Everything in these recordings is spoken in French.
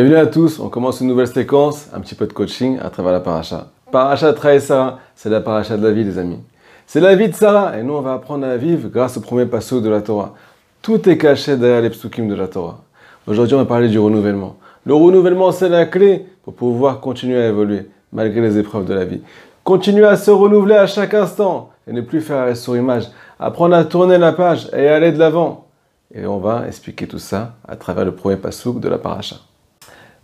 Bienvenue à tous, on commence une nouvelle séquence, un petit peu de coaching à travers la paracha. Paracha Sarah, c'est la paracha de la vie, les amis. C'est la vie de Sarah, et nous on va apprendre à vivre grâce au premier passage de la Torah. Tout est caché derrière les psukim de la Torah. Aujourd'hui, on va parler du renouvellement. Le renouvellement, c'est la clé pour pouvoir continuer à évoluer malgré les épreuves de la vie. Continuer à se renouveler à chaque instant et ne plus faire sur image. Apprendre à tourner la page et aller de l'avant. Et on va expliquer tout ça à travers le premier passouk de la paracha.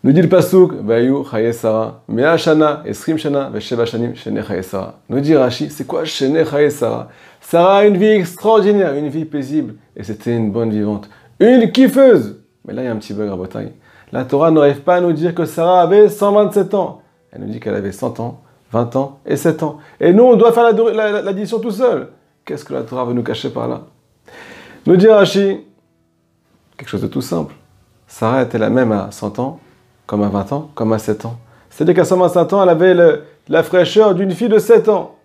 Nous dit le Pasuk, Vayu Chaye Sarah, Mea Shana, Esrim Shana, Vesheva Shanim, Shene Chaye Sarah. Nous dit Rashi, c'est quoi Shene Chaye Sarah? A une vie extraordinaire, une vie paisible, et c'était une bonne vivante. Une kiffeuse Mais là, il y a un petit bug à bataille. La Torah n'arrive pas à nous dire que Sarah avait 127 ans. Elle nous dit qu'elle avait 100 ans, 20 ans et 7 ans. Et nous, on doit faire l'addition tout seul. Qu'est-ce que la Torah veut nous cacher par là? Nous dit Rashi, quelque chose de tout simple. Sarah était la même à 100 ans comme à 20 ans, comme à 7 ans. C'est-à-dire qu'à 125 ans, elle avait la fraîcheur d'une fille de 7 ans.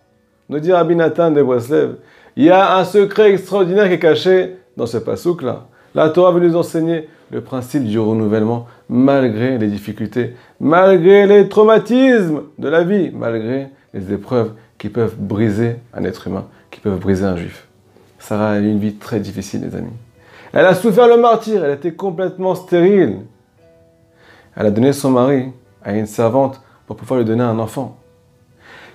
Nous dit Rabbi Nathan de Breslev, il y a un secret extraordinaire qui est caché dans ce pasouk-là. La Torah veut nous enseigner le principe du renouvellement malgré les difficultés, malgré les traumatismes de la vie, malgré les épreuves qui peuvent briser un être humain, qui peuvent briser un juif. Sarah a eu une vie très difficile, les amis. Elle a souffert le martyr, elle était complètement stérile elle a donné son mari à une servante pour pouvoir lui donner un enfant.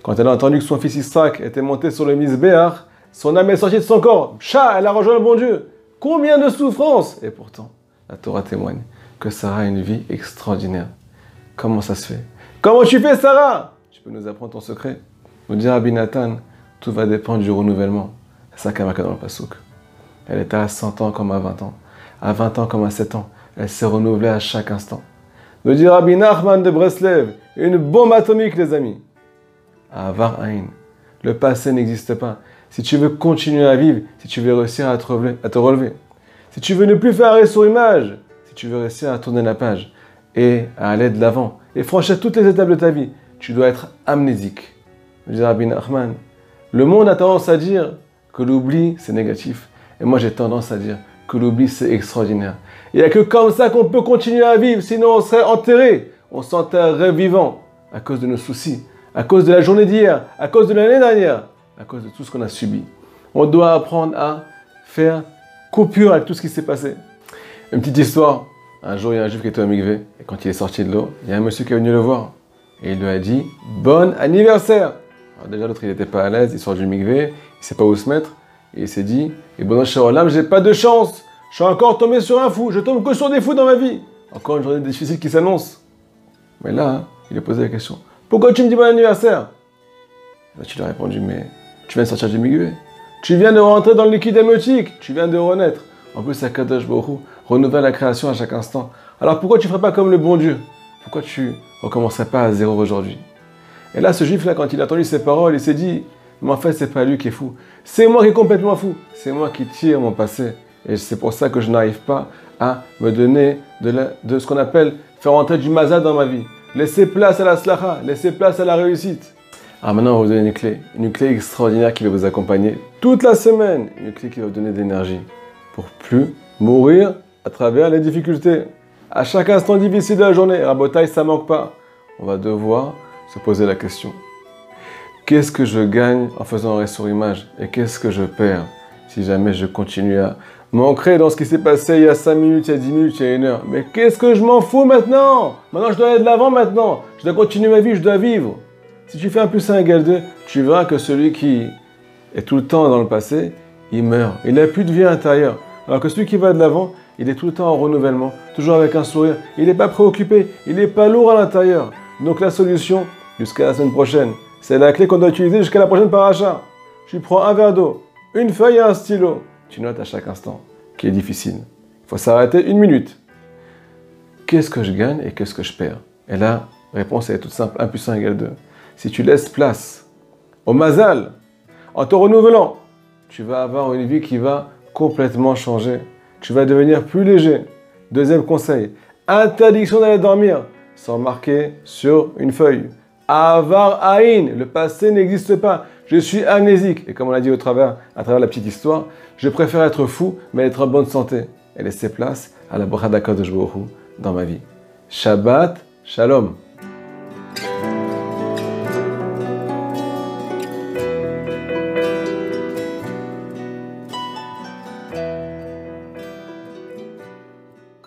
Quand elle a entendu que son fils Isaac était monté sur le misbéar, son âme est sortie de son corps. Chat, elle a rejoint le bon Dieu. Combien de souffrances Et pourtant, la Torah témoigne que Sarah a une vie extraordinaire. Comment ça se fait? Comment tu fais, Sarah? Tu peux nous apprendre ton secret Nous dit Rabbi Nathan, tout va dépendre du renouvellement. C'est ça dans le. Elle était à 100 ans comme à 20 ans. À 20 ans comme à 7 ans. Elle s'est renouvelée à chaque instant. Nous dit Rabbi Nachman de Breslev, une bombe atomique, les amis. Avar Ain. Le passé n'existe pas. Si tu veux continuer à vivre, si tu veux réussir à te relever, à te relever si tu veux ne plus faire arrêt sur image, si tu veux réussir à tourner la page et à aller de l'avant et franchir toutes les étapes de ta vie, tu dois être amnésique. Nous dit Rabbi Nachman. Le monde a tendance à dire que l'oubli, c'est négatif. Et moi, j'ai tendance à dire que l'oubli, c'est extraordinaire. Il n'y a que comme ça qu'on peut continuer à vivre, sinon on serait enterré. On s'enterrerait vivant à cause de nos soucis, à cause de la journée d'hier, à cause de l'année dernière, à cause de tout ce qu'on a subi. On doit apprendre à faire coupure avec tout ce qui s'est passé. Une petite histoire. Un jour, il y a un juif qui était au Migvé, et quand il est sorti de l'eau, il y a un monsieur qui est venu le voir. Et il lui a dit Bon anniversaire Alors déjà, l'autre, il n'était pas à l'aise, il sort du Migvé, il ne sait pas où se mettre, et il s'est dit Et bon, je j'ai pas de chance je suis encore tombé sur un fou. Je tombe que sur des fous dans ma vie. Encore une journée difficile qui s'annonce. Mais là, il a posé la question. Pourquoi tu me dis bon anniversaire? Là, tu lui as répondu, mais tu viens de sortir du milieu. Tu viens de rentrer dans le liquide émotique. Tu viens de renaître. En plus, Akadosh Borou renouvelle la création à chaque instant. Alors pourquoi tu ne ferais pas comme le bon Dieu? Pourquoi tu recommencerais pas à zéro aujourd'hui? Et là, ce juif-là, quand il a entendu ces paroles, il s'est dit, mais en fait, c'est pas lui qui est fou. C'est moi qui est complètement fou. C'est moi qui tire mon passé et c'est pour ça que je n'arrive pas à me donner de, ce qu'on appelle faire entrer du mazad dans ma vie. Laisser place à la slacha, laisser place à la réussite. Alors maintenant, on va vous donner une clé. Une clé extraordinaire qui va vous accompagner toute la semaine. Une clé qui va vous donner de l'énergie pour plus mourir à travers les difficultés. À chaque instant difficile de la journée, rabotaille, ça manque pas. On va devoir se poser la question. Qu'est-ce que je gagne en faisant un sur image Et qu'est-ce que je perds si jamais je continue à m'ancrer dans ce qui s'est passé il y a 5 minutes, il y a 10 minutes, il y a une heure? Mais qu'est-ce que je m'en fous maintenant? Maintenant, je dois aller de l'avant maintenant. Je dois continuer ma vie, je dois vivre. Si tu fais un plus 1 égale 2, tu verras que celui qui est tout le temps dans le passé, il meurt. Il n'a plus de vie intérieure. Alors que celui qui va de l'avant, il est tout le temps en renouvellement, toujours avec un sourire. Il n'est pas préoccupé, il n'est pas lourd à l'intérieur. Donc la solution, jusqu'à la semaine prochaine, c'est la clé qu'on doit utiliser jusqu'à la prochaine paracha. Tu prends un verre d'eau, une feuille et un stylo tu notes à chaque instant, qui est difficile. Il faut s'arrêter une minute. Qu'est-ce que je gagne et qu'est-ce que je perds? Et là, la réponse est toute simple, 1 plus 1 égale 2. Si tu laisses place au mazal, en te renouvelant, tu vas avoir une vie qui va complètement changer. Tu vas devenir plus léger. Deuxième conseil, interdiction d'aller dormir sans marquer sur une feuille. Avar Aïn, le passé n'existe pas. Je suis amnésique. Et comme on l'a dit au travers, à travers la petite histoire, je préfère être fou, mais être en bonne santé et laisser place à la Brahadaka de dans ma vie. Shabbat Shalom.